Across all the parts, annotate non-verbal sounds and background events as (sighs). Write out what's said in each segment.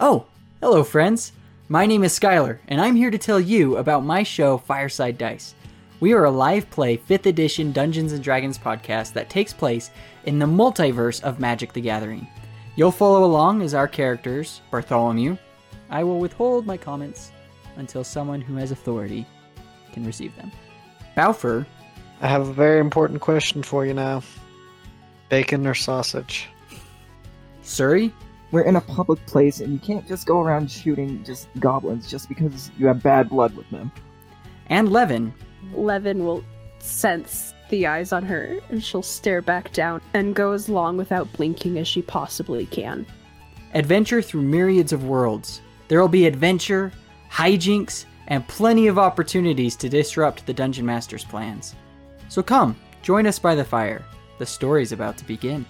Oh, hello, friends. My name is Skylar, and I'm here to tell you about my show, Fireside Dice. We are a live play 5th edition Dungeons and Dragons podcast that takes place in the multiverse of Magic the Gathering. You'll follow along as our characters, Bartholomew. I will withhold my comments until someone who has authority can receive them. Balfour, I have a very important question for you now. Bacon or sausage? Surrey, We're in a public place, and you can't just go around shooting just goblins just because you have bad blood with them. and Levin. Levin will sense the eyes on her, and she'll stare back down and go as long without blinking as she possibly can. Adventure through myriads of worlds. There will be adventure, hijinks, and plenty of opportunities to disrupt the Dungeon Master's plans. So come, join us by the fire. The story's about to begin.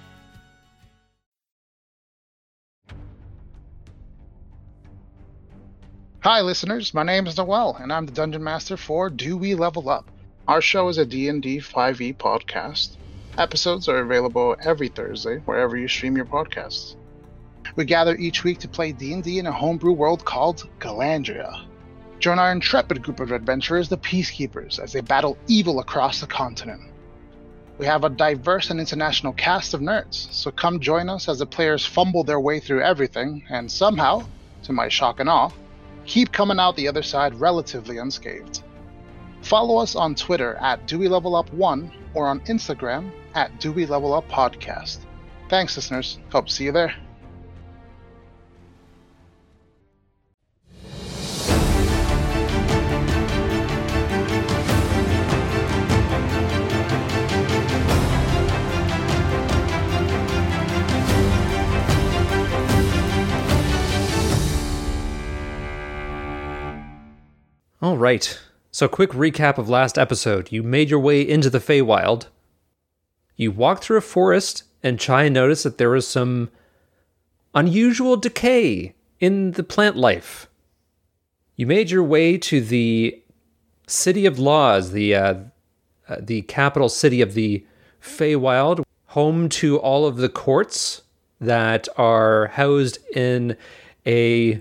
Hi listeners, my name is Noel and I'm the Dungeon Master for Do We Level Up? Our show is a D&D 5e podcast. Episodes are available every Thursday wherever you stream your podcasts. We gather each week to play D&D in a homebrew world called Galandria. Join our intrepid group of adventurers, the Peacekeepers, as they battle evil across the continent. We have a diverse and international cast of nerds, so come join us as the players fumble their way through everything and somehow, to my shock and awe, keep coming out the other side relatively unscathed. Follow us on Twitter at Do We Level Up One or on Instagram at Do We Level Up Podcast. Thanks, listeners. Hope to see you there. Right. So, quick recap of last episode. You made your way into the Feywild. You walked through a forest, and Chai noticed that there was some unusual decay in the plant life. You made your way to the city of Laws, the uh, uh, the capital city of the Feywild, home to all of the courts that are housed in a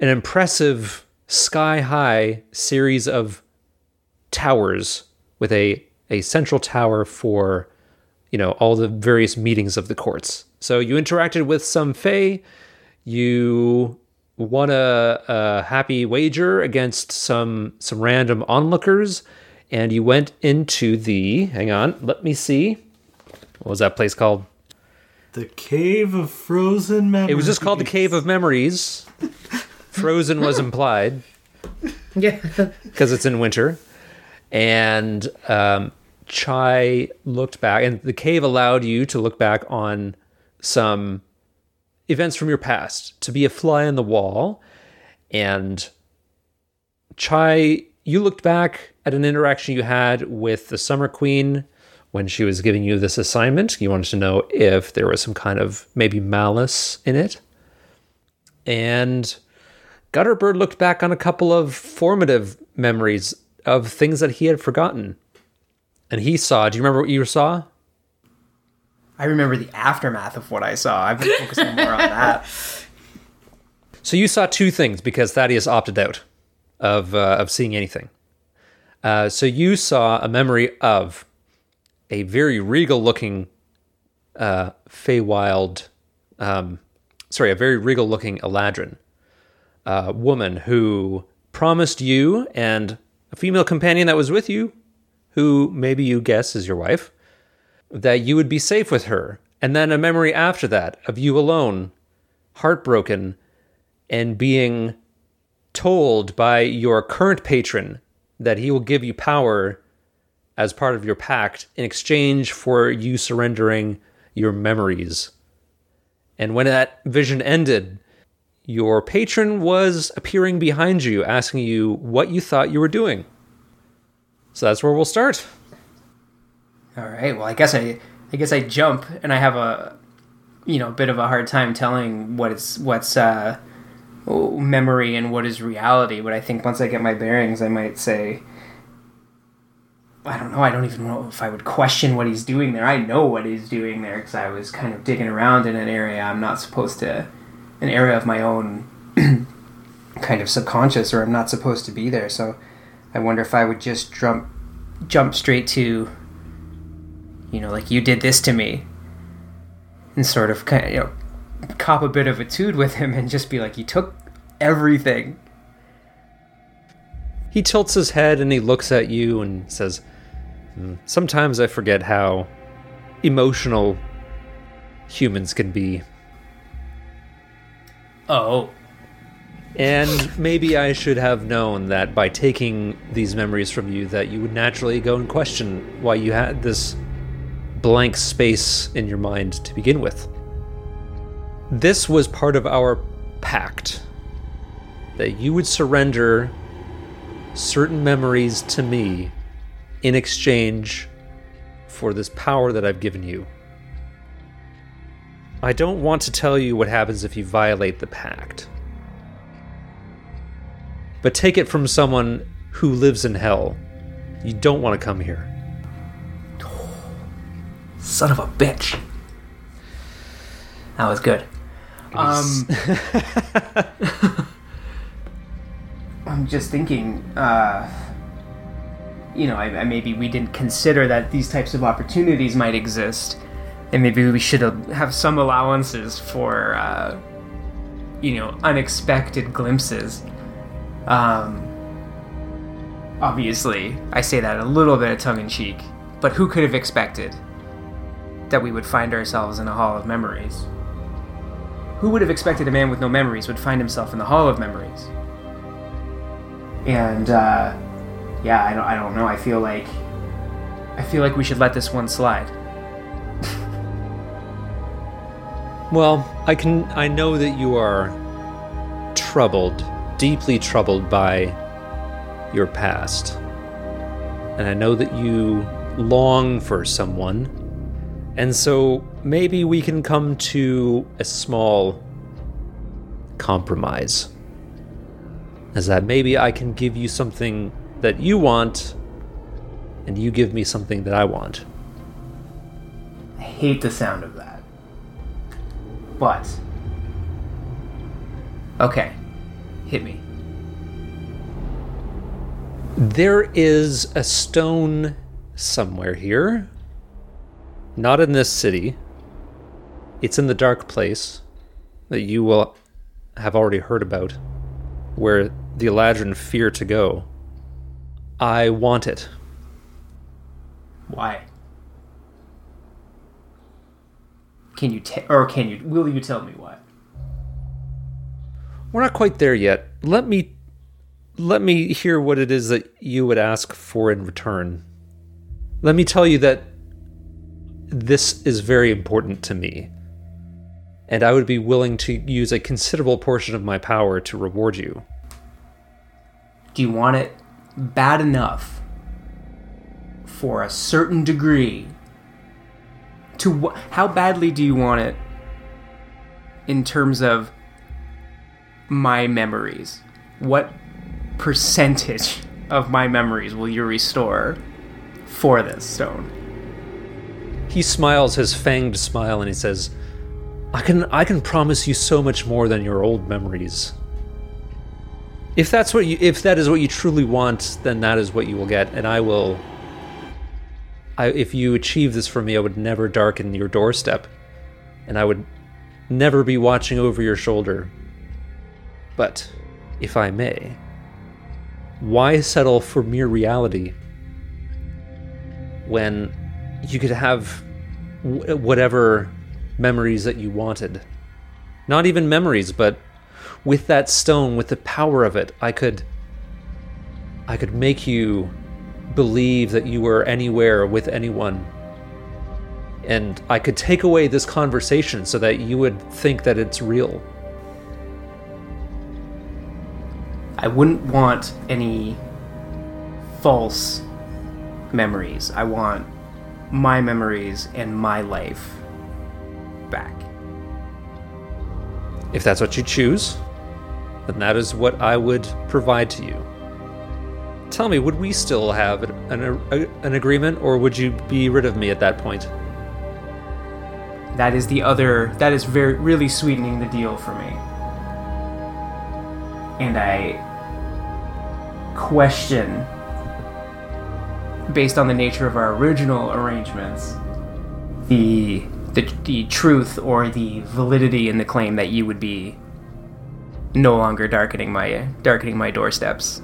an impressive sky high series of towers with a a central tower for you know all the various meetings of the courts. So you interacted with some Fey, you won a, a happy wager against some some random onlookers, and you went into the hang on, let me see. What was that place called? The Cave of Frozen Memories. It was just called the Cave of Memories. (laughs) Frozen was implied. (laughs) Yeah. because it's in winter. And um, Chai looked back, and the cave allowed you to look back on some events from your past, to be a fly on the wall. And Chai, you looked back at an interaction you had with the Summer Queen when she was giving you this assignment. You wanted to know if there was some kind of maybe malice in it. And Gutterbird looked back on a couple of formative memories of things that he had forgotten. And he saw, do you remember what you saw? I remember the aftermath of what I saw. I've been focusing more on that. (laughs) So you saw two things because Thaddeus opted out of uh, of seeing anything. Uh, so you saw a memory of a very regal looking uh, Feywild, um, sorry, a very regal looking Eladrin uh, woman who promised you and a female companion that was with you, who maybe you guess is your wife, that you would be safe with her. And then a memory after that of you alone, heartbroken, and being told by your current patron that he will give you power as part of your pact in exchange for you surrendering your memories. And when that vision ended, your patron was appearing behind you, asking you what you thought you were doing. So that's where we'll start. All right. Well, I guess I, I guess I jump, and I have a, you know, a bit of a hard time telling what is what's uh, memory and what is reality. But I think once I get my bearings, I might say, I don't know. I don't even know if I would question what he's doing there. I know what he's doing there because I was kind of digging around in an area I'm not supposed to an area of my own (clears throat) kind of subconscious or I'm not supposed to be there. So I wonder if I would just jump jump straight to you know, like you did this to me and sort of kind of, you know, cop a bit of a tude with him and just be like, you took everything. He tilts his head and he looks at you and says, "Hmm, Sometimes I forget how emotional humans can be. Oh, And maybe I should have known that by taking these memories from you that you would naturally go and question why you had this blank space in your mind to begin with. This was part of our pact that you would surrender certain memories to me in exchange for this power that I've given you. I don't want to tell you what happens if you violate the pact. But take it from someone who lives in hell. You don't want to come here. (sighs) son of a bitch. That was good. Um, (laughs) (laughs) I'm just thinking, uh, you know, I, I, maybe we didn't consider that these types of opportunities might exist, and maybe we should have, some allowances for, uh, you know, unexpected glimpses. Um, obviously, I say that a little bit of tongue in cheek, but who could have expected that we would find ourselves in a hall of memories? Who would have expected a man with no memories would find himself in the hall of memories? And uh, yeah, I don't, I don't know. I feel like I feel like we should let this one slide. Well, I can I know that you are troubled, deeply troubled by your past. And I know that you long for someone. And so maybe we can come to a small compromise. Is that maybe I can give you something that you want and you give me something that I want. I hate the sound of that. But. Okay. Hit me. There is a stone somewhere here. Not in this city. It's in the dark place that you will have already heard about, where the Eladrin fear to go. I want it. Why? Can you te- or can you will you tell me why? We're not quite there yet. Let me let me hear what it is that you would ask for in return. Let me tell you that this is very important to me. And I would be willing to use a considerable portion of my power to reward you. Do you want it bad enough for a certain degree? To wh- how badly do you want it in terms of my memories? What percentage of my memories will you restore for this stone? He smiles his fanged smile and he says, "I can I can promise you so much more than your old memories. If that's what you if that is what you truly want, then that is what you will get and I will I if you achieve this for me, I would never darken your doorstep and I would never be watching over your shoulder. But if I may, why settle for mere reality when you could have w- whatever memories that you wanted? Not even memories, but with that stone, with the power of it, I could I could make you believe that you were anywhere with anyone. And I could take away this conversation so that you would think that it's real. I wouldn't want any false memories. I want my memories and my life back. If that's what you choose, then that is what I would provide to you. Tell me, would we still have an, an, agreement, or would you be rid of me at that point? That is the other. That is very really sweetening the deal for me. And I question, based on the nature of our original arrangements, the the, the truth or the validity in the claim that you would be no longer darkening my darkening my doorsteps.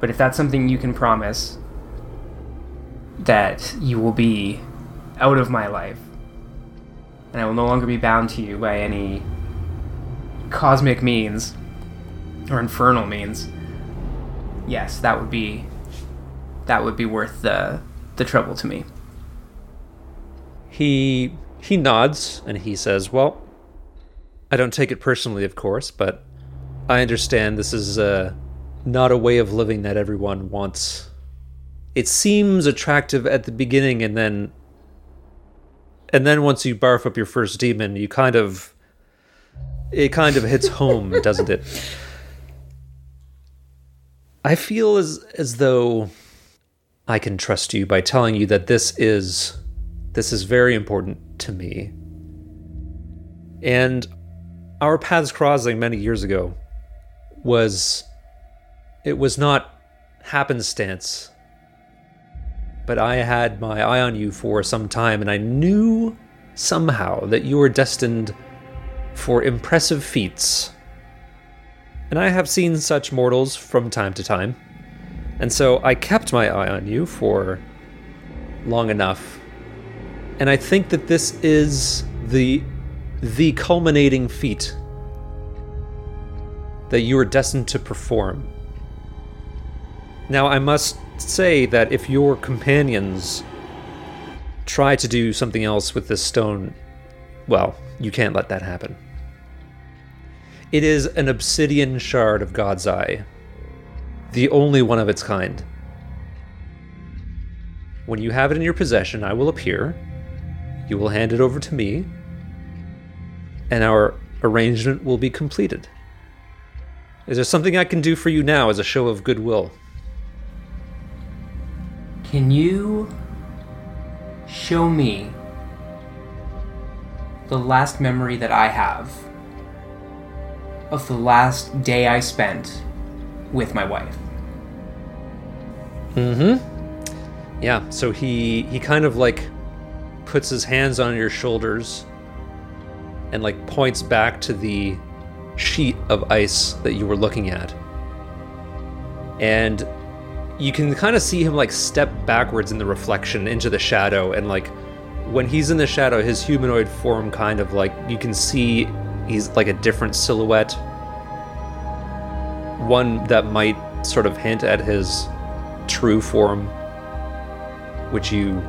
But if that's something you can promise, that you will be out of my life, and I will no longer be bound to you by any cosmic means or infernal means, yes, that would be that would be worth the the trouble to me. He he nods and he says, "Well, I don't take it personally, of course, but I understand this is uh, not a way of living that everyone wants. It seems attractive at the beginning, and then, and then once you barf up your first demon, you kind of, it kind of hits home, (laughs) doesn't it? I feel as as though I can trust you by telling you that this is this is very important to me. And our paths crossing many years ago was it was not happenstance but i had my eye on you for some time and i knew somehow that you were destined for impressive feats and i have seen such mortals from time to time and so i kept my eye on you for long enough and i think that this is the the culminating feat that you are destined to perform. Now, I must say that if your companions try to do something else with this stone, well, you can't let that happen. It is an obsidian shard of God's Eye, the only one of its kind. When you have it in your possession, I will appear. You will hand it over to me, and our arrangement will be completed. Is there something I can do for you now as a show of goodwill? Can you show me the last memory that I have of the last day I spent with my wife? Mm-hmm. Yeah, so he he kind of like puts his hands on your shoulders and like points back to the sheet of ice that you were looking at. And you can kind of see him like step backwards in the reflection into the shadow and like when he's in the shadow his humanoid form kind of like you can see he's like a different silhouette. One that might sort of hint at his true form which you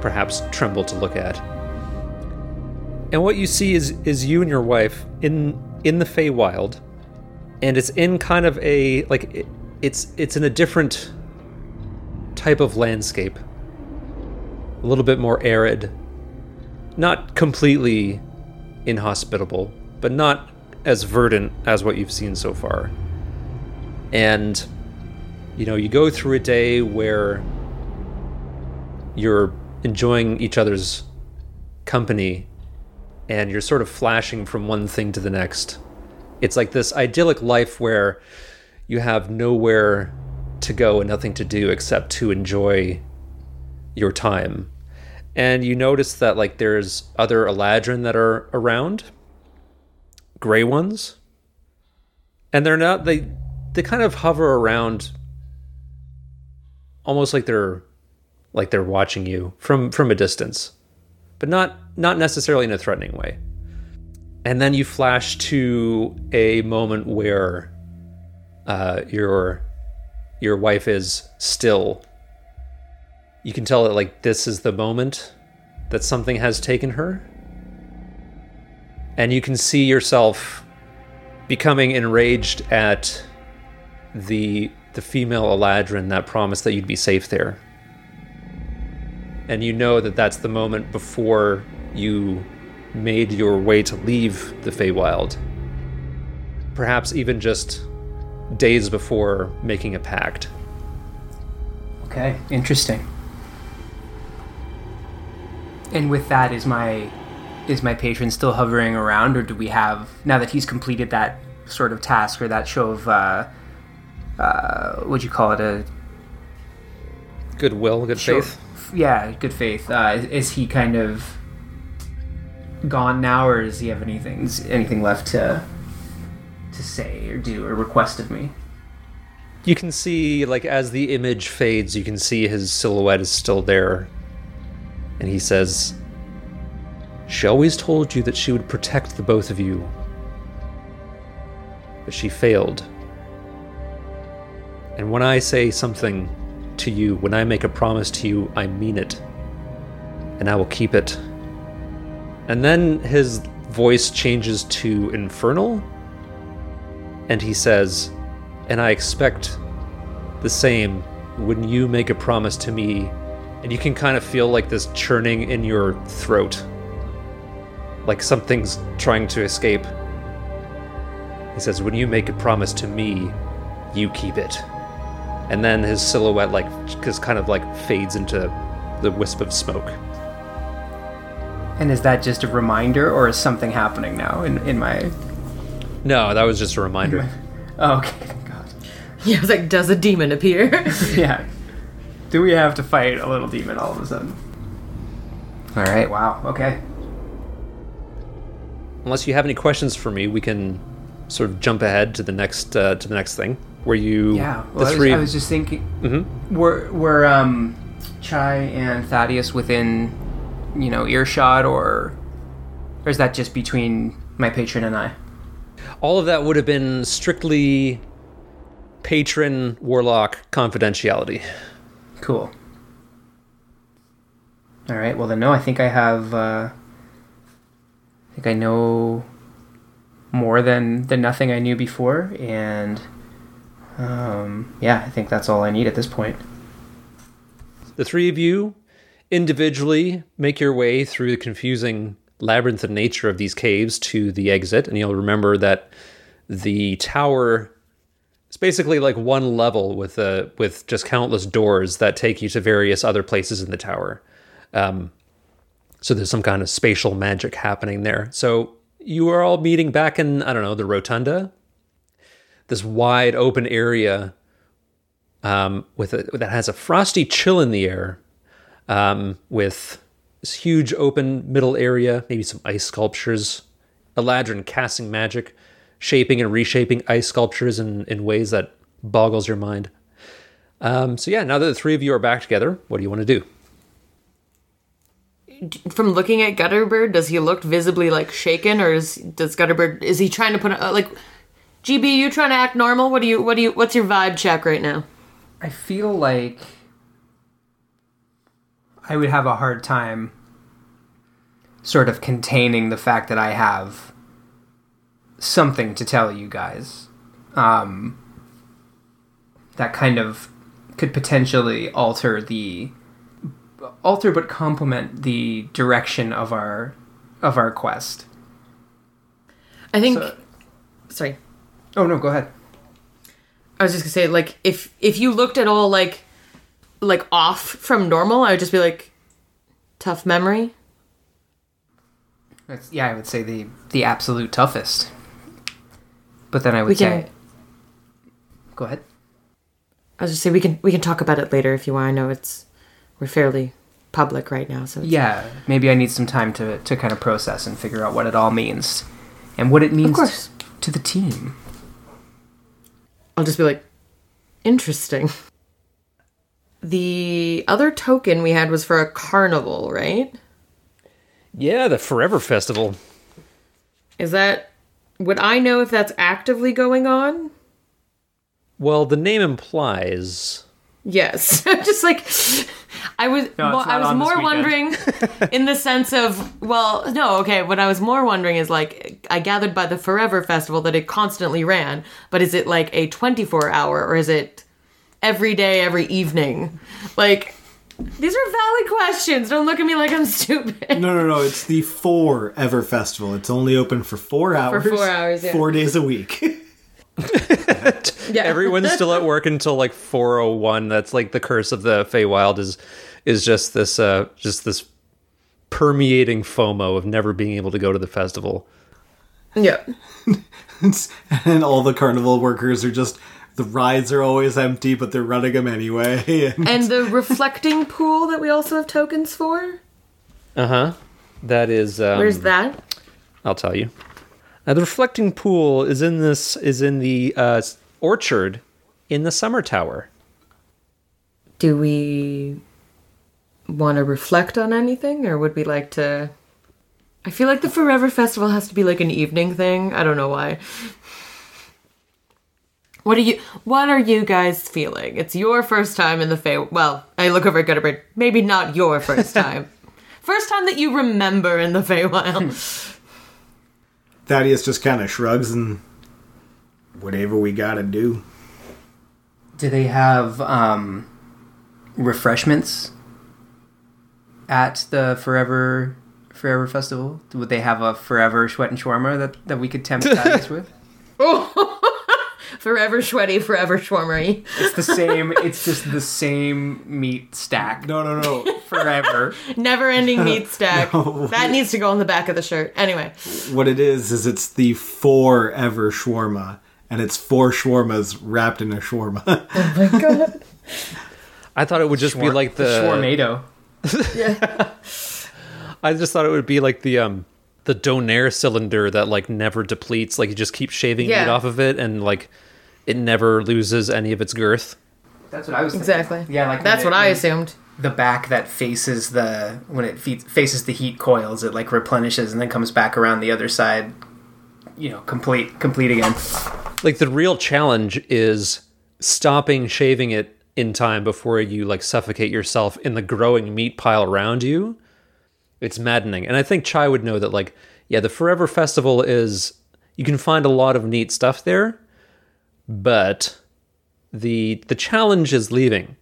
perhaps tremble to look at. And what you see is is you and your wife in in the Feywild, and it's in kind of a like it's it's in a different type of landscape, a little bit more arid, not completely inhospitable, but not as verdant as what you've seen so far. And you know, you go through a day where you're enjoying each other's company and you're sort of flashing from one thing to the next. It's like this idyllic life where you have nowhere to go and nothing to do except to enjoy your time. And you notice that like there's other Eladrin that are around, gray ones, and they're not they they kind of hover around almost like they're like they're watching you from from a distance but not not necessarily in a threatening way. And then you flash to a moment where uh, your your wife is still. You can tell that like this is the moment that something has taken her, and you can see yourself becoming enraged at the the female Eladrin that promised that you'd be safe there and you know that that's the moment before you made your way to leave the Feywild. Perhaps even just days before making a pact. Okay, interesting. And with that, is my is my patron still hovering around, or do we have now that he's completed that sort of task or that show of uh, uh, what'd you call it a Goodwill, good show- faith. Yeah, good faith. Uh, is, is he kind of gone now, or does he have anything anything left to to say or do or request of me? You can see, like, as the image fades, you can see his silhouette is still there. And he says, She always told you that she would protect the both of you. But she failed. And when I say something to you, when I make a promise to you, I mean it. And I will keep it. And then his voice changes to infernal. And he says, and I expect the same when you make a promise to me, and you can kind of feel like this churning in your throat, like something's trying to escape. He says, When you make a promise to me, you keep it. And then his silhouette, like, just kind of like fades into the wisp of smoke. And is that just a reminder, or is something happening now in, in my? No, that was just a reminder. (laughs) Oh, okay, thank God. (laughs) Yeah, I was like, does a demon appear? (laughs) yeah. Do we have to fight a little demon all of a sudden? All right. Wow. Okay. Unless you have any questions for me, we can sort of jump ahead to the next uh, to the next thing, where you Yeah. the I, was, three I was just thinking. Mhm. Were were um, Chai and Thaddeus within, you know, earshot, or, or is that just between my patron and I? All of that would have been strictly patron warlock confidentiality. Cool. All right. Well, then, no. I think I have. Uh, I think I know more than than nothing I knew before, and um, yeah, I think that's all I need at this point. The three of you individually make your way through the confusing labyrinth nature of these caves to the exit, and you'll remember that the tower is basically like one level with a with just countless doors that take you to various other places in the tower. Um, so there's some kind of spatial magic happening there. So you are all meeting back in I don't know the rotunda, this wide open area um, with a, that has a frosty chill in the air, um, with this huge open middle area, maybe some ice sculptures, Eladrin casting magic, shaping and reshaping ice sculptures in, in ways that boggles your mind. Um, so yeah, now that the three of you are back together, what do you want to do? From looking at Gutterbird, does he look visibly like shaken, or is does Gutterbird is he trying to put a, uh, like? GB, you trying to act normal? What do you? What do you? What's your vibe check right now? I feel like I would have a hard time sort of containing the fact that I have something to tell you guys. Um, that kind of could potentially alter the alter but complement the direction of our of our quest. I think. So- sorry, Oh no, go ahead. I was just gonna say like if if you looked at all like like off from normal, I would just be like tough memory. That's, yeah, I would say the the absolute toughest. But then I would We say, can- go ahead. I was just say we can we can talk about it later if you want. I know it's we're fairly public right now, so it's, Yeah, maybe I need some time to to kind of process and figure out what it all means, and what it means to the team. I'll just be like, interesting. (laughs) The other token we had was for a carnival, right? Yeah, the Forever Festival. Is that would I know if that's actively going on? Well, the name implies. Yes. (laughs) I'm just like I was No, well, it's I not was on this more wondering (laughs) in the sense of well, no, okay, what I was more wondering is like I gathered by the Forever Festival that it constantly ran, but is it like a 24 hour or is it every day every evening? Like these are valid questions. Don't look at me like I'm (laughs) stupid. No, no, no. It's the Four Ever Festival. It's only open for four hours. For four hours, yeah. Four days a week. (laughs) (laughs) Yeah. Everyone's still at work until like 401. That's like the curse of the Feywild is is just this uh just this permeating FOMO of never being able to go to the festival. Yeah. and all the carnival workers are just the rides are always empty, but they're running them anyway. (laughs) And And the reflecting pool that we also have tokens for? Uh huh. That is. Um, Where's that? I'll tell you. Uh, the reflecting pool is in this is in the uh, orchard in the summer tower. Do we want to reflect on anything or would we like to I feel like the Forever Festival has to be like an evening thing. I don't know why. What are you what are you guys feeling? It's your first time in the Feywild, I look over at Gutterbird. Maybe not your first (laughs) time. first time that you remember in the Feywild. (laughs) Thaddeus just kind of shrugs and whatever we gotta do. Do they have um, refreshments at the Forever Forever Festival? Would they have a Forever Sweat and Shawarma that, that we could tempt (laughs) Thaddeus with? Forever sweaty, forever schwarmery. It's the same. It's just the same meat stack No, no, no. forever. Never ending (laughs) meat stack. No. That needs to go on the back of the shirt. Anyway. what it is is it's the forever shawarma, and it's four shawarmas wrapped in a shawarma. (laughs) Oh my god. I thought it would just be like the. Shawarmado. (laughs) Yeah. I just thought it would be like the um the Donair cylinder that like never depletes. Like you just keep shaving Yeah. meat off of it, and like it never loses any of its girth. That's what I was. thinking. Exactly. Yeah, like That's when what it- I assumed. The back that faces the when it fe- faces the heat coils, it like replenishes and then comes back around the other side. You know, complete complete again. Like the real challenge is stopping shaving it in time before you like suffocate yourself in the growing meat pile around you. It's maddening. And I think Chai would know that like yeah, the Forever Festival is you can find a lot of neat stuff there, but the the challenge is leaving.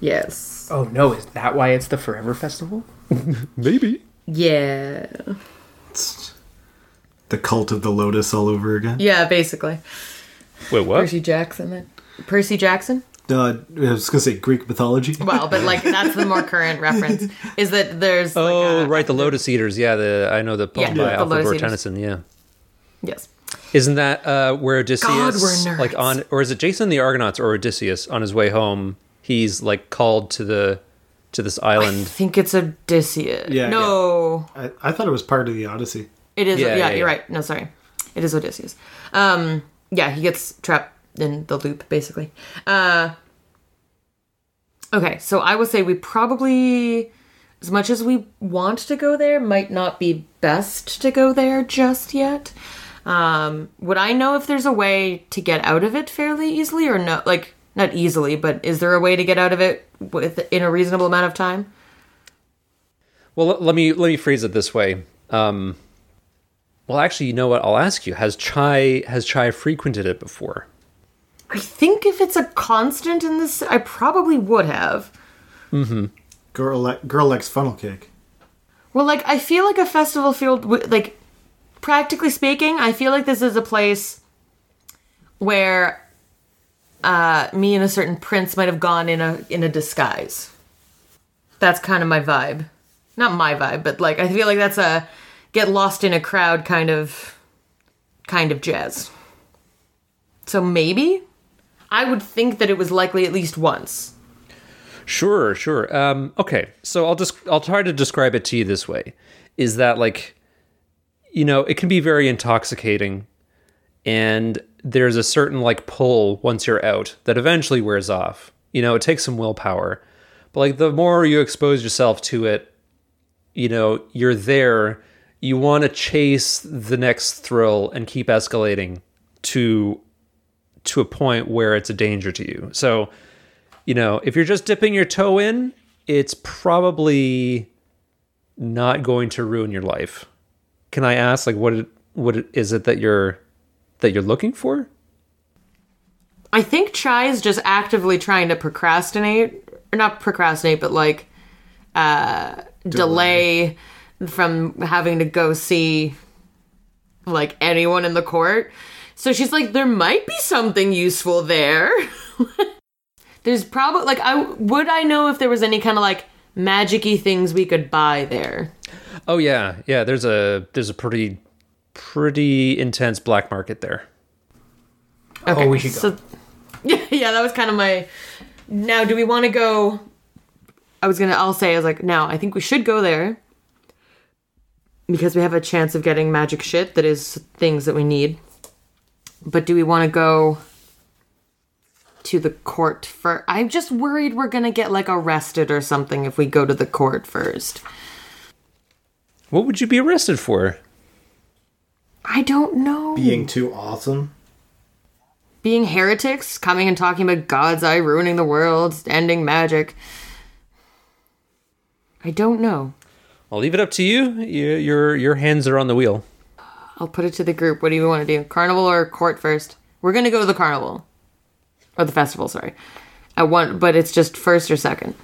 Yes. Oh no, is that why it's the Forever Festival? (laughs) Maybe. Yeah. the cult of the lotus all over again. Yeah, basically. Wait, what? Percy Jackson then. Percy Jackson? Uh, I was gonna say Greek mythology. (laughs) Well, but like that's the more current reference. Is that there's like Oh, a- right, the Lotus Eaters. Yeah, the I know the poem Yeah, by the Alfred Lotus Lord Tennyson. Yeah, Yes. Isn't that uh, where Odysseus, God, we're nerds. like on, or is it Jason the Argonauts or Odysseus on his way home? He's like called to the to this island. I think it's Odysseus. Yeah, No. I, I thought it was part of the Odyssey. It is Yeah, yeah, yeah, you're yeah. right. No, sorry. It is Odysseus. Um yeah, he gets trapped in the loop basically. Uh Okay, so I would say we probably as much as we want to go there might not be best to go there just yet. Um would I know if there's a way to get out of it fairly easily or no like not easily, but is there a way to get out of it with in a reasonable amount of time? Well, let, let me let me phrase it this way. Um, well, actually, you know what? I'll ask you: Has Chai has Chai frequented it before? I think if it's a constant in this I probably would have. Girl, li- girl likes funnel cake. Well, like I feel like a festival field, like practically speaking, I feel like this is a place where uh, me and a certain prince might have gone in a in a disguise. That's kind of my vibe, not my vibe, but like I feel like that's a get lost in a crowd kind of kind of jazz. So maybe I would think that it was likely at least once. Sure, sure. Um, okay, so I'll just I'll try to describe it to you this way: is that like, you know, it can be very intoxicating, and there's a certain like pull once you're out that eventually wears off. You know, it takes some willpower, but like the more you expose yourself to it, you know, you're there. You want to chase the next thrill and keep escalating to to a point where it's a danger to you. So you know, if you're just dipping your toe in, it's probably not going to ruin your life. Can I ask, like, what it, what it, is it that you're that you're looking for? I think Chai is just actively trying to procrastinate, or not procrastinate, but like uh, delay from having to go see like anyone in the court. So she's like, there might be something useful there. (laughs) There's probably like I would I know if there was any kind of like magicy things we could buy there. Oh yeah, yeah. There's a there's a pretty pretty intense black market there. Oh, we should go. So, yeah, (laughs) yeah, that was kind of my. Now, do we want to go? I was gonna. I'll say. I was like, now I think we should go there because we have a chance of getting magic shit that is things that we need. But do we want to go to the court for? I'm just worried we're gonna get like arrested or something if we go to the court first. What would you be arrested for? I don't know. Being too awesome. being heretics, coming and talking about God's eye ruining the world, ending magic. I don't know. I'll leave it up to you. you your your hands are on the wheel. I'll put it to the group. What do you want to do? Carnival or court first? We're gonna go to the carnival. Or the festival, sorry. I want but it's just first or second.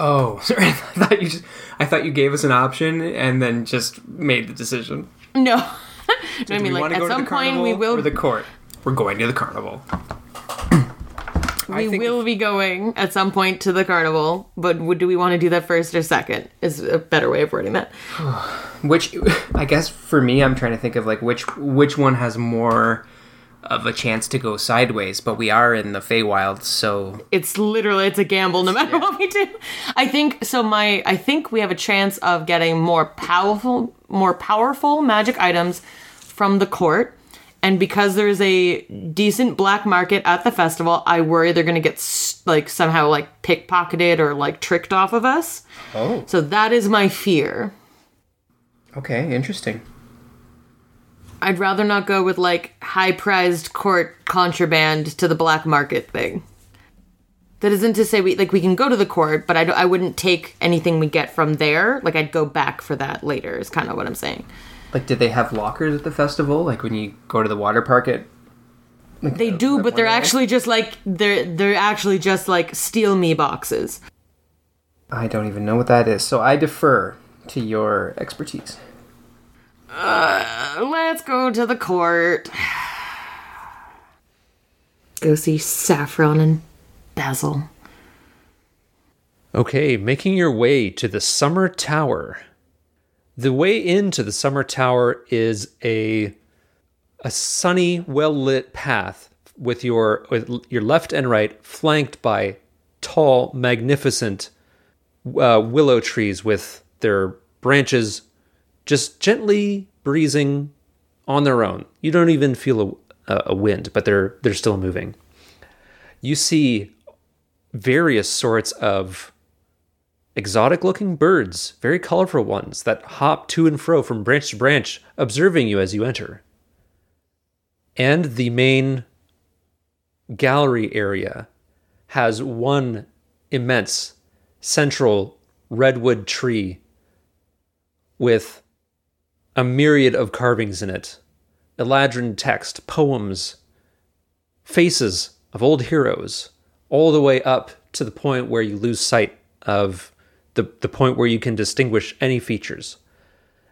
Oh, (laughs) sorry. I thought you just. I thought you gave us an option and then just made the decision. No. (laughs) no, I mean like at some point we will the court. We're going to the carnival. (clears throat) we will be going at some point to the carnival, but do we want to do that first or second? Is a better way of wording that. (sighs) Which (laughs) I guess for me, I'm trying to think of like which which one has more of a chance to go sideways. But we are in the Feywild, so it's literally it's a gamble no matter what we do. I think so my i think we have a chance of getting more powerful more powerful magic items from the court. And because there's a decent black market at the festival i worry they're gonna get s- like somehow like pickpocketed or like tricked off of us. Oh, so that is my fear. Okay, interesting. I'd rather not go with like high prized court contraband to the black market thing That isn't to say we like we can go to the court, but I, I wouldn't take anything we get from there. Like I'd go back for that later. Is kind of what I'm saying. Like, did they have lockers at the festival? Like when you go to the water park at They do, but they're actually just like they're they're actually just like steal me boxes. I don't even know what that is, so I defer to your expertise. Let's go to the court. (sighs) Go see Saffron and Basil. Okay, making your way to the Summer Tower. The way into the Summer Tower is a a sunny, well-lit path with your with your left and right flanked by tall, magnificent uh, willow trees with their branches just gently breezing on their own. You don't even feel a, a wind, but they're they're still moving. You see various sorts of exotic looking birds, very colorful ones that hop to and fro from branch to branch, observing you as you enter. And the main gallery area has one immense central redwood tree with a myriad of carvings in it Eladrin text, poems, faces of old heroes, all the way up to the point where you lose sight of the, the point where you can distinguish any features.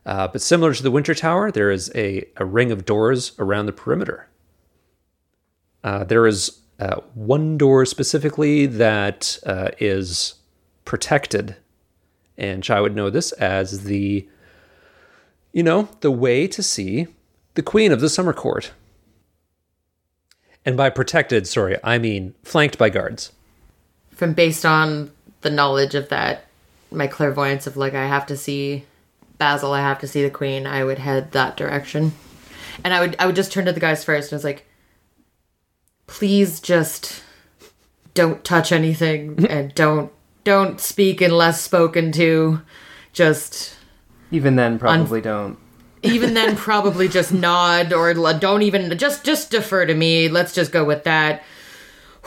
Uh, but similar to the Winter Tower, there is a, a ring of doors around the perimeter. Uh, there is uh, one door specifically that uh, is protected, and Chai would know this as the, you know, the way to see the Queen of the Summer Court. And by protected, sorry, I mean flanked by guards. From based on the knowledge of that, my clairvoyance of like I have to see Basil, I have to see the Queen. I would head that direction, and I would I would just turn to the guys first and I was like, please just don't touch anything (laughs) and don't don't speak unless spoken to. Just Even then, probably don't. even then (laughs) probably just nod or don't even just just defer to me. Let's just go with that.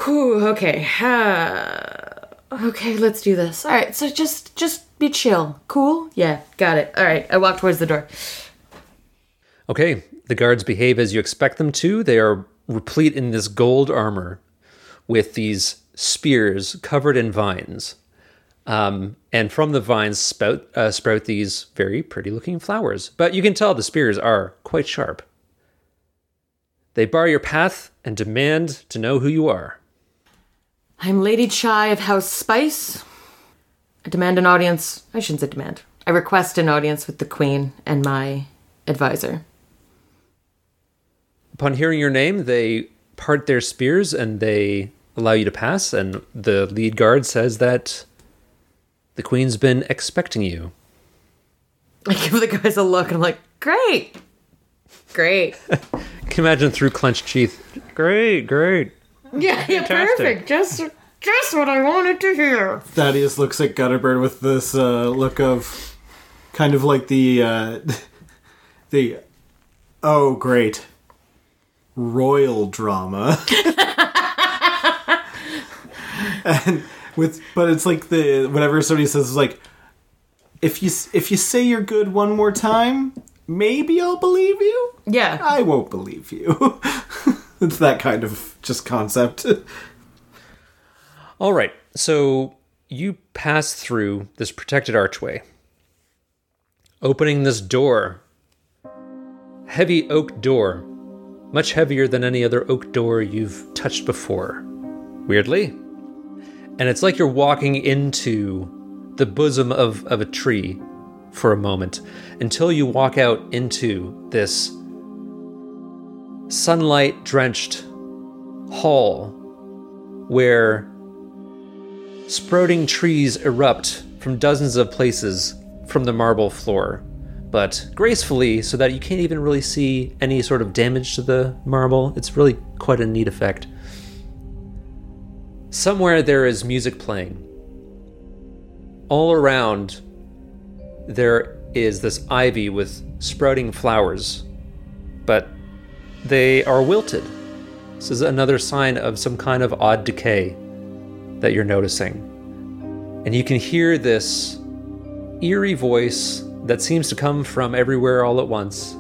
Whew, okay. Uh, okay let's do this. All right so just just be chill. Cool? Yeah got it. All right i walk towards the door. Okay, the guards behave as you expect them to. They are replete in this gold armor with these spears covered in vines. Um, and from the vines spout, uh, sprout these very pretty looking flowers. But you can tell the spears are quite sharp. They bar your path and demand to know who you are. i'm lady chai of house spice I demand an audience. I shouldn't say demand. I request an audience with the queen and my advisor. Upon hearing your name, they part their spears and they allow you to pass. And the lead guard says that the queen's been expecting you. I give the guys a look and I'm like, great. Great. (laughs) Can you imagine through clenched teeth? Great, great. Yeah, yeah, Fantastic. perfect. Just just what I wanted to hear. Thaddeus looks at Gutterbird with this uh, look of kind of like the uh, (laughs) the oh great royal drama, (laughs) and with but it's like the whenever somebody says it's like if you if you say you're good one more time, maybe I'll believe you. Yeah. I won't believe you. (laughs) it's that kind of just concept. All right. So you pass through this protected archway, opening this door. Heavy oak door, much heavier than any other oak door you've touched before. Weirdly. And it's like you're walking into the bosom of, of a tree for a moment until you walk out into this sunlight drenched hall where sprouting trees erupt from dozens of places from the marble floor, but gracefully so that you can't even really see any sort of damage to the marble. It's really quite a neat effect. Somewhere there is music playing. All around, there is this ivy with sprouting flowers, but they are wilted. This is another sign of some kind of odd decay that you're noticing. And you can hear this eerie voice that seems to come from everywhere all at once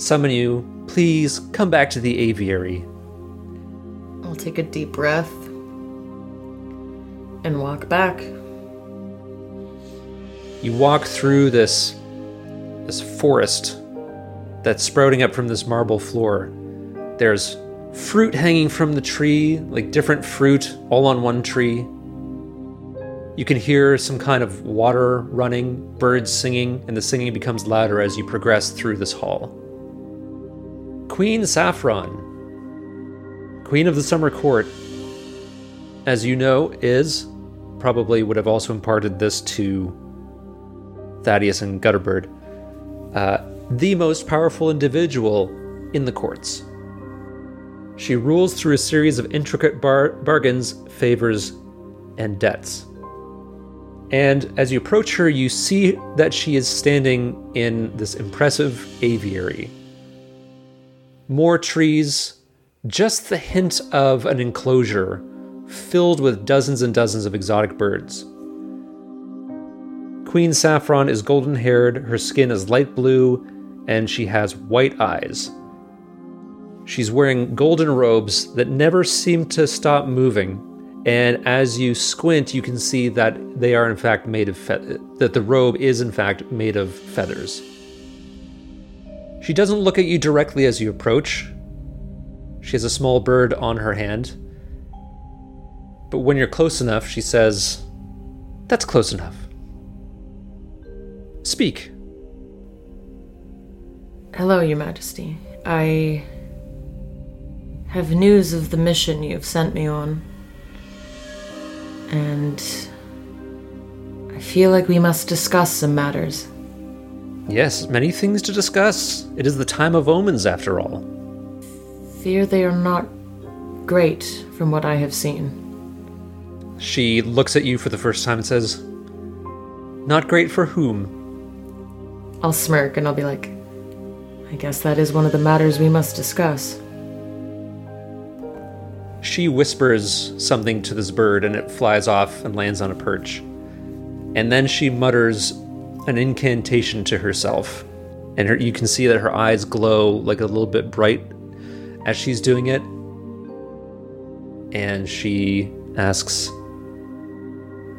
summon you, please come back to the aviary. I'll take a deep breath and walk back. You walk through this this forest that's sprouting up from this marble floor. There's fruit hanging from the tree, like different fruit all on one tree. You can hear some kind of water running, birds singing, and the singing becomes louder as you progress through this hall. Queen Saffron, Queen of the Summer Court, as you know, is probably would have also imparted this to Thaddeus and Gutterbird, uh, the most powerful individual in the courts. She rules through a series of intricate bar- bargains, favors, and debts. And as you approach her, you see that she is standing in this impressive aviary. More trees, just the hint of an enclosure filled with dozens and dozens of exotic birds. Queen Saffron is golden haired, her skin is light blue, and she has white eyes. She's wearing golden robes that never seem to stop moving, and as you squint, you can see that they are in fact made of fe- that the robe is in fact made of feathers. She doesn't look at you directly as you approach. She has a small bird on her hand. But when you're close enough, she says, That's close enough. Speak. Hello, Your Majesty. I have news of the mission you've sent me on. And I feel like we must discuss some matters. Yes, many things to discuss. It is the time of omens, after all. Fear they are not great from what I have seen. She looks at you for the first time and says, Not great for whom? I'll smirk and I'll be like, I guess that is one of the matters we must discuss. She whispers something to this bird and it flies off and lands on a perch. And then she mutters an incantation to herself. And her, you can see that her eyes glow like a little bit bright as she's doing it. And she asks,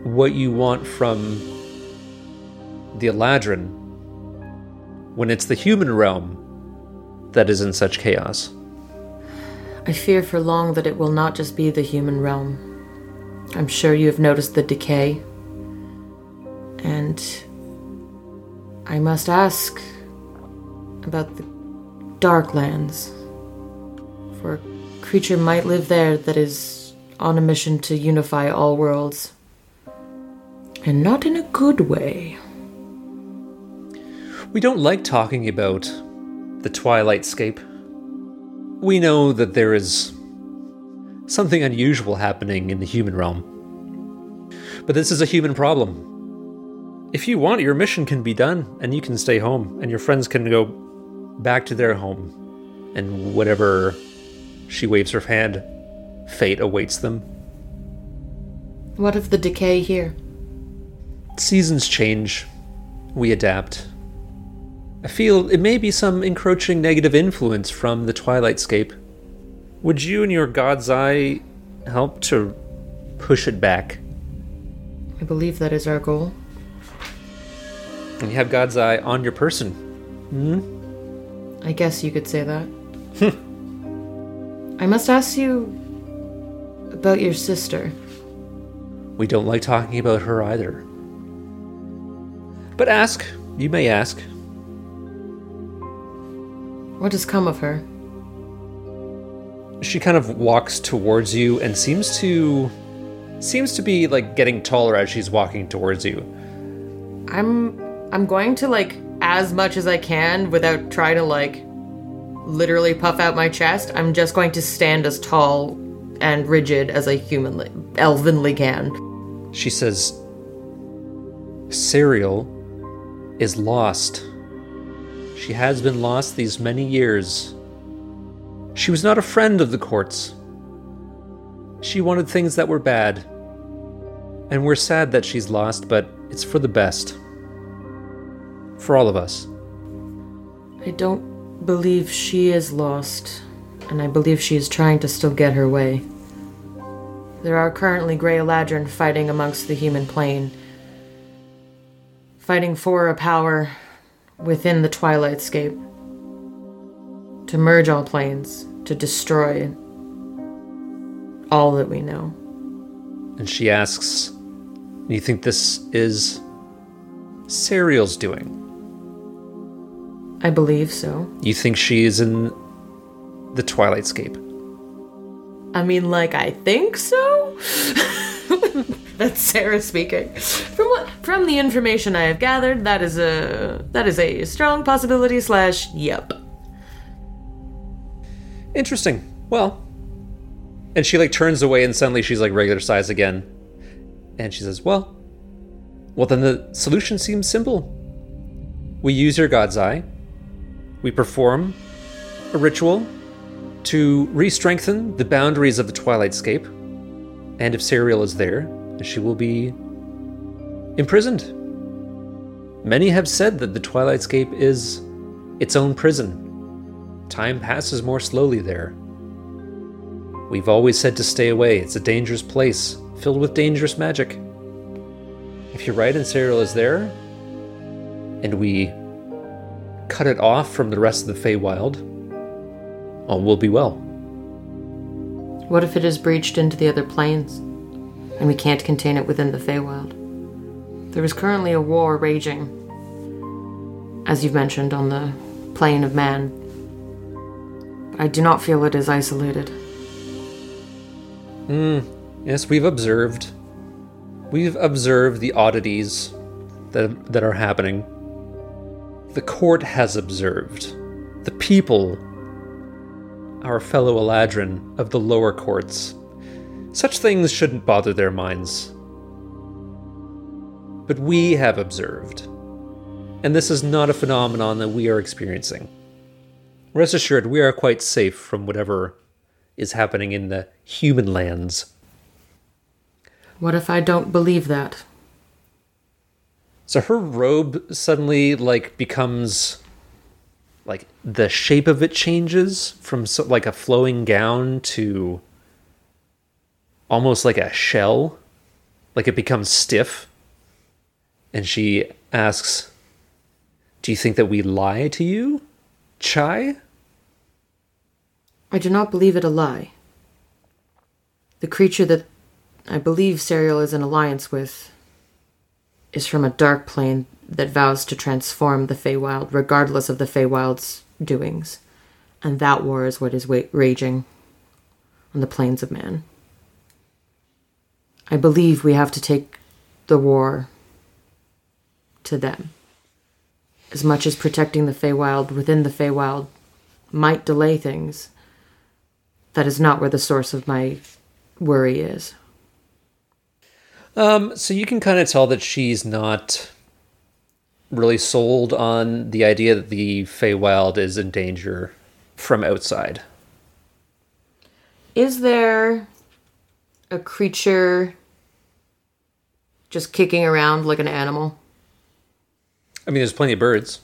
What you want from the Eladrin when it's the human realm that is in such chaos? I fear for long that it will not just be the human realm. I'm sure you have noticed the decay. And I must ask about the Darklands. For a creature might live there that is on a mission to unify all worlds. And not in a good way. We don't like talking about the Twilight Scape. We know that there is something unusual happening in the human realm. But this is a human problem. If you want, your mission can be done, and you can stay home, and your friends can go back to their home, and whatever she waves her hand, fate awaits them. What of the decay here? Seasons change, we adapt. I feel it may be some encroaching negative influence from the Twilight Scape. Would you and your God's Eye help to push it back? I believe that is our goal. And you have God's Eye on your person. Hmm? I guess you could say that. I must ask you about your sister. We don't like talking about her either. But ask, you may ask. What has come of her? She kind of walks towards you and seems to seems to be like getting taller as she's walking towards you. I'm I'm going to like as much as I can without trying to like literally puff out my chest. I'm just going to stand as tall and rigid as I humanly elvenly can. She says Serial is lost. She has been lost these many years. She was not a friend of the courts. She wanted things that were bad. And we're sad that she's lost, but it's for the best. For all of us. I don't believe she is lost, and I believe she is trying to still get her way. There are currently Grey Eladrin fighting amongst the human plane, fighting for a power within the Twilight Scape to merge all planes, to destroy all that we know. And she asks, Do you think this is Serial's doing? I believe so. You think she is in the Twilight Scape? I mean, like, I think so? (laughs) (laughs) That's Sarah speaking. From what from the information I have gathered, that is a that is a strong possibility slash yep. Interesting. Well, and she like turns away and suddenly she's like regular size again. And she says, "Well, well then the solution seems simple. We use your god's eye. We perform a ritual to re-strengthen the boundaries of the Twilight Scape. And if Serial is there, she will be imprisoned. Many have said that the Twilight Scape is its own prison. Time passes more slowly there. We've always said to stay away. It's a dangerous place, filled with dangerous magic. If you're right and Serial is there, and we cut it off from the rest of the Feywild, all will be well. What if it is breached into the other planes, and we can't contain it within the Feywild? There is currently a war raging, as you've mentioned, on the plane of man. But I do not feel it is isolated. Hmm. Yes, we've observed. We've observed the oddities that, that are happening. The court has observed. The people, our fellow Eladrin of the lower courts. Such things shouldn't bother their minds. But we have observed. And this is not a phenomenon that we are experiencing. Rest assured, we are quite safe from whatever is happening in the human lands. What if I don't believe that? So her robe suddenly like becomes like the shape of it changes from so, like a flowing gown to almost like a shell. Like it becomes stiff. And she asks, "Do you think that we lie to you, Chai?" I do not believe it a lie. The creature that I believe Serial is in alliance with is from a dark plane that vows to transform the Feywild regardless of the Feywild's doings. And that war is what is wa- raging on the planes of man. I believe we have to take the war to them. As much as protecting the Feywild within the Feywild might delay things, that is not where the source of my worry is. Um, so you can kind of tell that she's not really sold on the idea that the Feywild is in danger from outside. Is there a creature just kicking around like an animal? I mean, there's plenty of birds.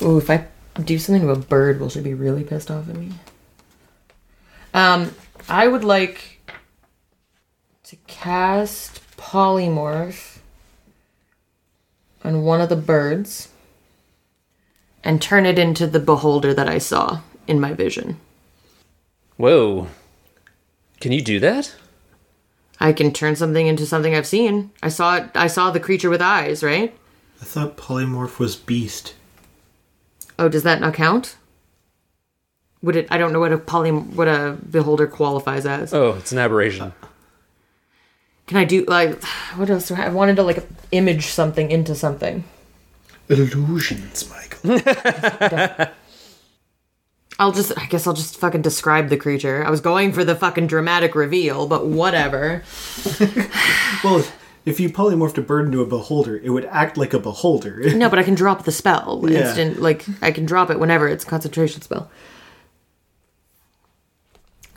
Ooh, if I do something to a bird, will she be really pissed off at me? Um, I would like to cast polymorph on one of the birds and turn it into the beholder that I saw in my vision. Whoa. Can you do that? I can turn something into something I've seen. I saw it. I saw the creature with eyes, right? I thought polymorph was beast. Oh, does that not count? Would it? I don't know what a poly, what a beholder qualifies as. Oh, it's an aberration. Can I do like (sighs) what else? Do I, I wanted to like image something into something. Illusions, Michael. (laughs) I'll just. I guess I'll just fucking describe the creature. I was going for the fucking dramatic reveal, but whatever. (laughs) well, if you polymorphed a bird into a beholder, it would act like a beholder. No, but I can drop the spell Yeah. instant. Like I can drop it whenever it's a concentration spell.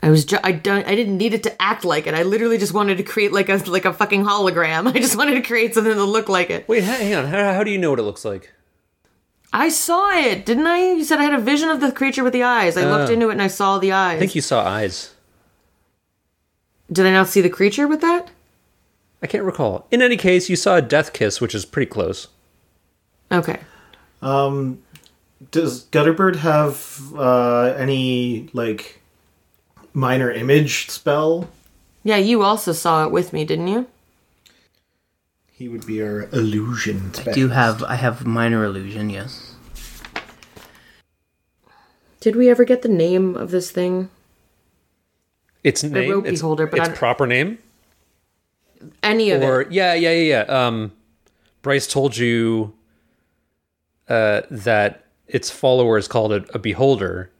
I was ju- I don't I didn't need it to act like it. I literally just wanted to create like a like a fucking hologram. (laughs) I just wanted to create something that looked like it. Wait, hang on. How, how do you know what it looks like? I saw it, didn't I? You said I had a vision of the creature with the eyes. I looked Oh. into it and I saw the eyes. I think you saw eyes. Did I not see the creature with that? I can't recall. In any case, you saw a death kiss, which is pretty close. Okay. Um, does Gutterbird have uh, any like minor image spell? Yeah, you also saw it with me, didn't you? He would be our illusion. I do have I have minor illusion, yes. Did we ever get the name of this thing? Its name, wrote its, beholder, but its I don't- proper name, Any of or it? yeah, yeah, yeah, yeah. Um, Bryce told you uh, that its followers called it a beholder.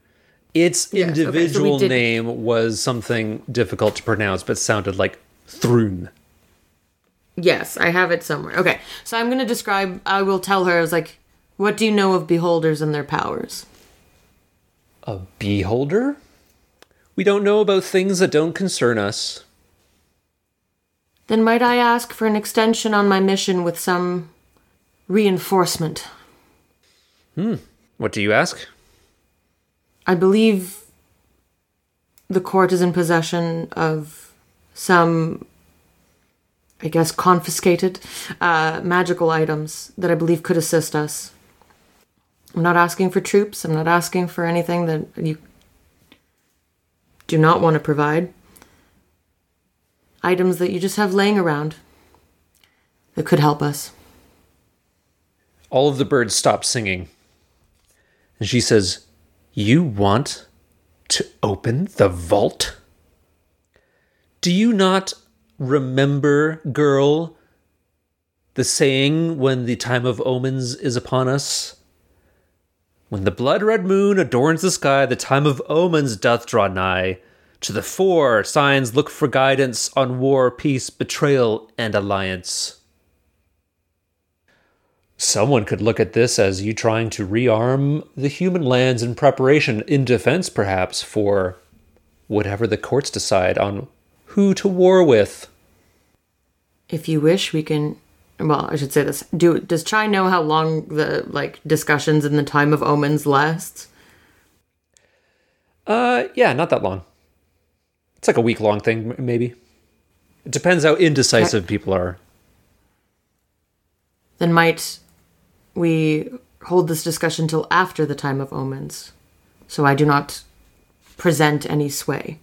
Its Yes, okay, so individual name was something difficult to pronounce, but sounded like Thrun. Yes, I have it somewhere. Okay, so I'm gonna describe. I will tell her. I was like, "What do you know of beholders and their powers?" A beholder? We don't know about things that don't concern us. Then might I ask for an extension on my mission with some reinforcement? Hmm. What do you ask? I believe the court is in possession of some, I guess, confiscated uh, magical items that I believe could assist us. I'm not asking for troops. I'm not asking for anything that you do not want to provide. Items that you just have laying around that could help us. All of the birds stop singing. And she says, You want to open the vault? Do you not remember, girl, the saying when the time of omens is upon us? When the blood red moon adorns the sky, the time of omens doth draw nigh. To the fore, signs look for guidance on war, peace, betrayal, and alliance. Someone could look at this as you trying to rearm the human lands in preparation, in defense perhaps, for whatever the courts decide on who to war with. If you wish, we can. Well, I should say this. Do does Chai know how long the like discussions in the time of omens lasts? Uh, yeah, not that long. It's like a week long thing, maybe. It depends how indecisive people are. Then might we hold this discussion till after the time of omens, so I do not present any sway.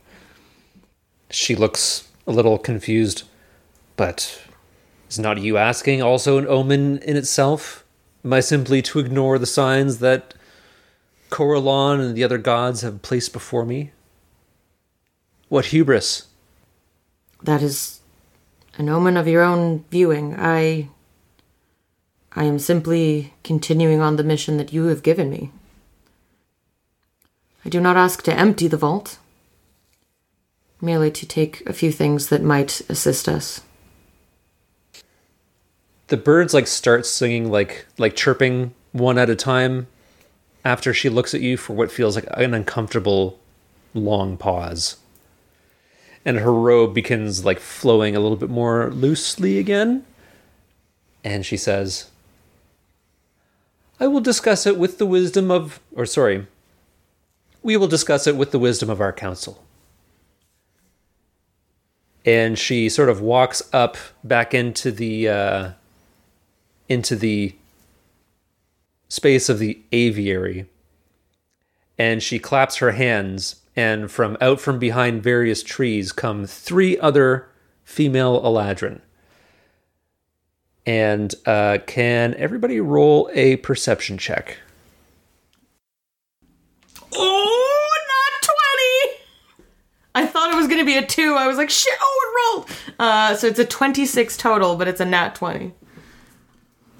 She looks a little confused, but Is not you asking also an omen in itself? Am I simply to ignore the signs that Corellon and the other gods have placed before me? What hubris? That is an omen of your own viewing. I. I am simply continuing on the mission that you have given me. I do not ask to empty the vault, merely to take a few things that might assist us. The birds like start singing like like chirping one at a time after she looks at you for what feels like an uncomfortable long pause. And her robe begins like flowing a little bit more loosely again. And she says, I will discuss it with the wisdom of, or sorry, we will discuss it with the wisdom of our council. And she sort of walks up back into the uh, into the space of the aviary, and she claps her hands, and from out from behind various trees come three other female Eladrin. And uh, can everybody roll a perception check? Oh, not 20! I thought it was going to be a 2. I was like, shit, oh, it rolled! Uh, so it's a 26 total, but it's a nat 20.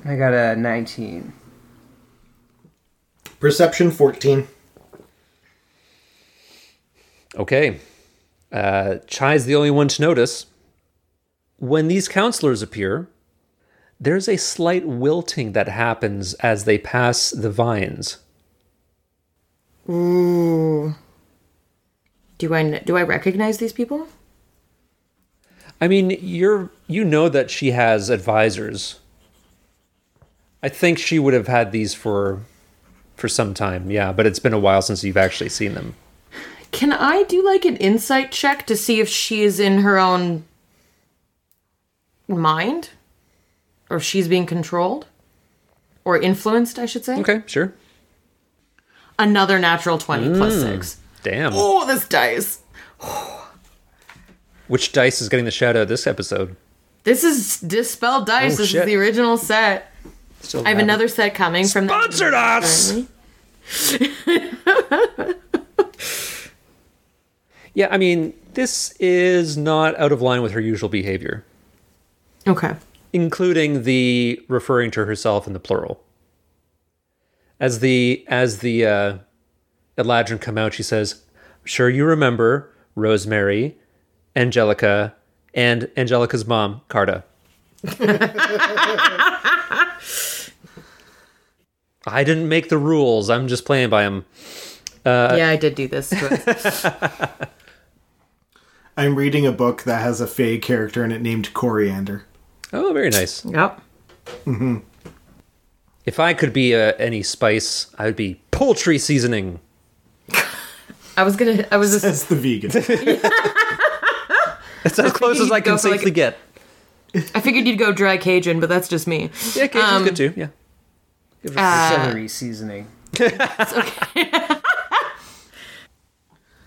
I got a 19. Perception 14. Okay. Uh, Chai's the only one to notice. When these counselors appear, there's a slight wilting that happens as they pass the vines. Ooh. Do I do I recognize these people? I mean, you're you know that she has advisors. I think she would have had these for for some time, yeah, but it's been a while since you've actually seen them. Can I do like an insight check to see if she is in her own mind? Or she's being controlled? Or influenced, I should say? Okay, sure. Another natural 20 mm. plus 6. Damn. Oh, this dice. Which dice is getting the shout out this episode? This is Dispel Dice. Oh, this shit. is the original set. Still I have another set coming from them Sponsored us! (laughs) Yeah, I mean, this is not out of line with her usual behavior, Okay. Including the referring to herself in the plural. As the as the uh, Eladrin come out, she says, "Sure, you remember Rosemary, Angelica, and Angelica's mom, Carta." (laughs) I didn't make the rules. I'm just playing by them. yeah, I did do this. (laughs) I'm reading a book that has a Fae character in it named Coriander. Oh, very nice. yep. If I could be uh, any spice, I would be poultry seasoning. (laughs) I was gonna. I was just. That's the vegan. (laughs) That's as close as I go can for, like, safely get. I figured you'd go dry Cajun, but that's just me. Yeah, Cajun's Um, good too. Yeah. Give us Celery seasoning. (laughs)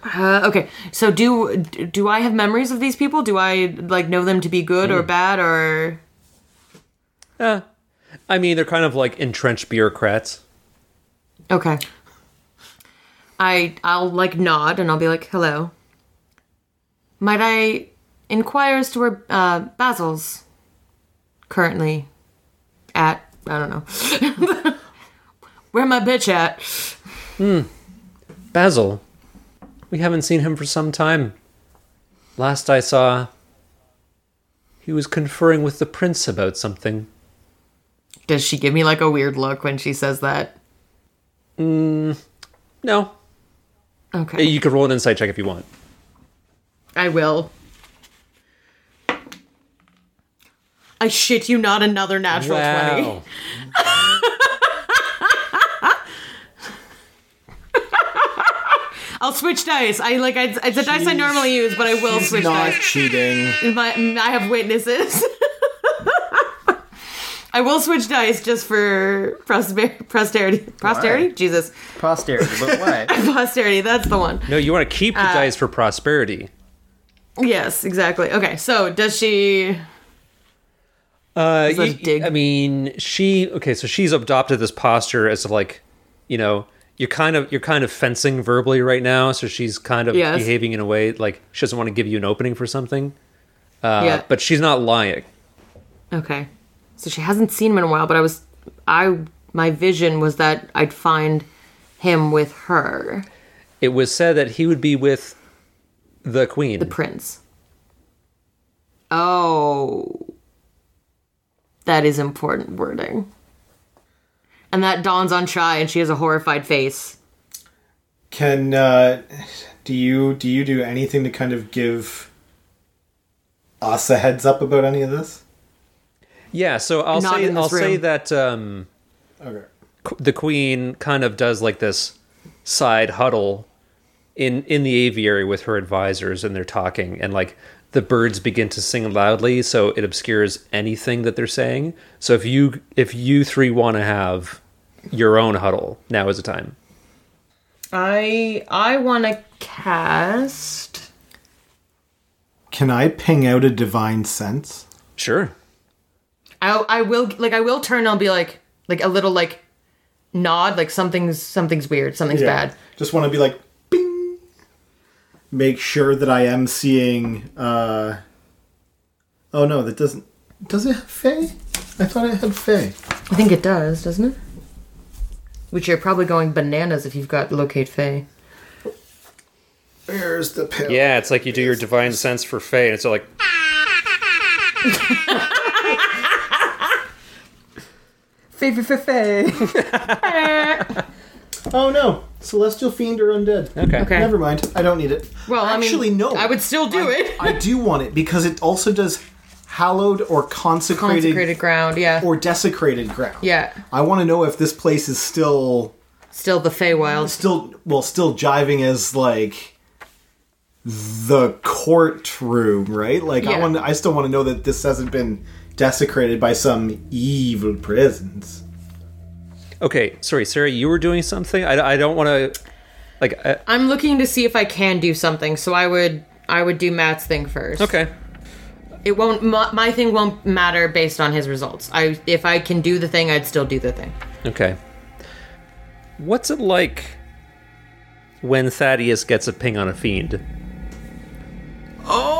Uh, okay, so do do I have memories of these people? Do I like know them to be good Mm. or bad or? Uh, I mean, they're kind of like entrenched bureaucrats. Okay. I I'll like nod and I'll be like, "Hello." Might I inquire as to where uh, Basil's currently at? I don't know. (laughs) where my bitch at? Hmm. Basil, we haven't seen him for some time. Last I saw, he was conferring with the prince about something. Does she give me like a weird look when she says that? Mm, no, Okay, you can roll an insight check if you want. I will. I shit you not another natural twenty. (laughs) I'll switch dice. I like. I, it's a dice I normally use, but I will switch Not dice. cheating. My, I have witnesses. I will switch dice just for prosperity. Prosperity, prosperity? Jesus. Posterity, but what? (laughs) Posterity, that's the one. No, you want to keep the Uh, dice for prosperity. Yes, exactly. Okay, so does she. Uh, Is that a y- dig? I mean, she okay. So she's adopted this posture as of like, you know, you're kind of you're kind of fencing verbally right now. So she's kind of Yes. behaving in a way like she doesn't want to give you an opening for something. Uh, Yeah. But she's not lying. Okay. So she hasn't seen him in a while, but I was I my vision was that I'd find him with her, It was said that he would be with the queen. the prince. Oh. That is important wording. And that dawns on Shy and she has a horrified face. Can uh, do you do you do anything to kind of give us a heads up about any of this? yeah. So I'll Not say I'll say that um, Okay. the queen kind of does like this side huddle in in the aviary with her advisors and they're talking and like the birds begin to sing loudly so it obscures anything that they're saying so if you if you three want to have your own huddle now is the time I I want to cast Can I ping out a divine sense? sure I I will like I will turn and I'll be like like a little like nod like something's something's weird, something's bad. Just want to be like, bing. Make sure that I am seeing. uh Oh no, that doesn't. Does it have Fae? I thought it had Fae. I think it does, doesn't it? Which you're probably going bananas if you've got locate Fae. Where's the pill? yeah it's like you do your divine sense for Fey, and it's all like Fey, fey, fey, fey. Oh no, celestial fiend or undead. okay Okay. Never mind. I don't need it. Well, I mean, actually, no. I would still do I, it. (laughs) I do want it because it also does hallowed or consecrated, Consecrated ground, yeah. or desecrated ground. yeah. I want to know if this place is still Still the Feywild. still well still jiving as like the courtroom, right? Like I Yeah. want I still want to know that this hasn't been desecrated by some evil presence. Okay sorry sarah you were doing something i, I don't want to like I, I'm looking to see if I can do something, so I would I would do Matt's thing first. okay It won't my, my thing won't matter based on his results. I if I can do the thing, I'd still do the thing. Okay. What's it like when Thaddeus gets a ping on a fiend? Oh,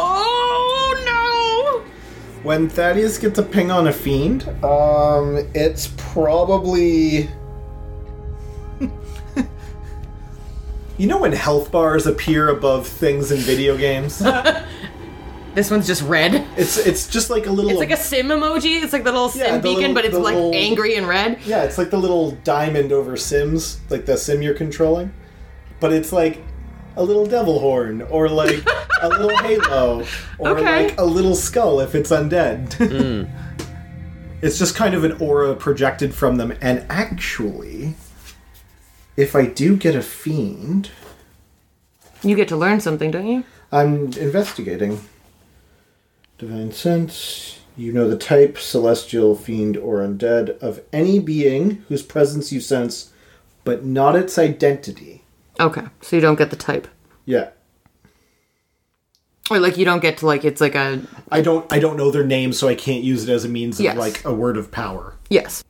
When Thaddeus gets a ping on a fiend, um, it's probably. (laughs) you know when health bars appear above things in video games? (laughs) This one's just red. it's it's just like a little. It's like a sim emoji. It's like the little sim Yeah, the beacon, little- but it's like little- angry and red. yeah, it's like the little diamond over Sims, like the sim you're controlling, but it's like a little devil horn or like a little (laughs) halo or Okay. like a little skull if it's undead. (laughs) Hmm. It's just kind of an aura projected from them. And actually, if I do get a fiend, You get to learn something, don't you? I'm investigating. Divine sense. You know the type, celestial, fiend, or undead, of any being whose presence you sense, but not its identity. Okay, so you don't get the type, Yeah. or like you don't get to like it's like a I don't I don't know their names, so I can't use it as a means of Yes. like a word of power. yes.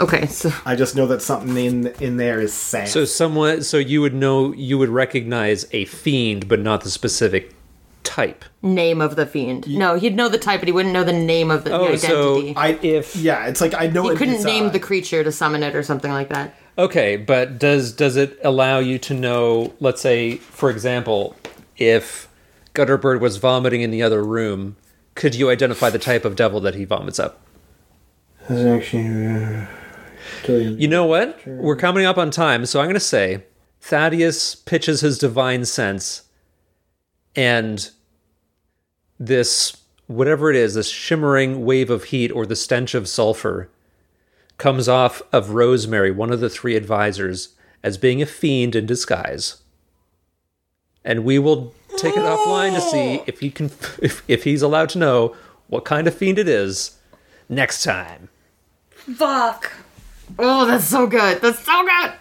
Okay, so (laughs) I just know that something in in there is sad. So someone so you would know you would recognize a fiend but not the specific type. name of the fiend. No, he'd know the type, but he wouldn't know the name of the, the Oh, so identity. I if yeah, it's like I know he it- couldn't it's, name uh, the creature to summon it or something like that. Okay, but does does it allow you to know, let's say, for example, if Gutterbird was vomiting in the other room, could you identify the type of devil that he vomits up? That's actually. Uh, you- You know what? We're coming up on time, so I'm going to say Thaddeus pitches his divine sense, and this, whatever it is, this shimmering wave of heat or the stench of sulfur comes off of Rosemary, one of the three advisors, as being a fiend in disguise. And we will take it offline to see oh. if he can, if, if he's allowed to know what kind of fiend it is next time. Fuck. Oh, that's so good. That's so good.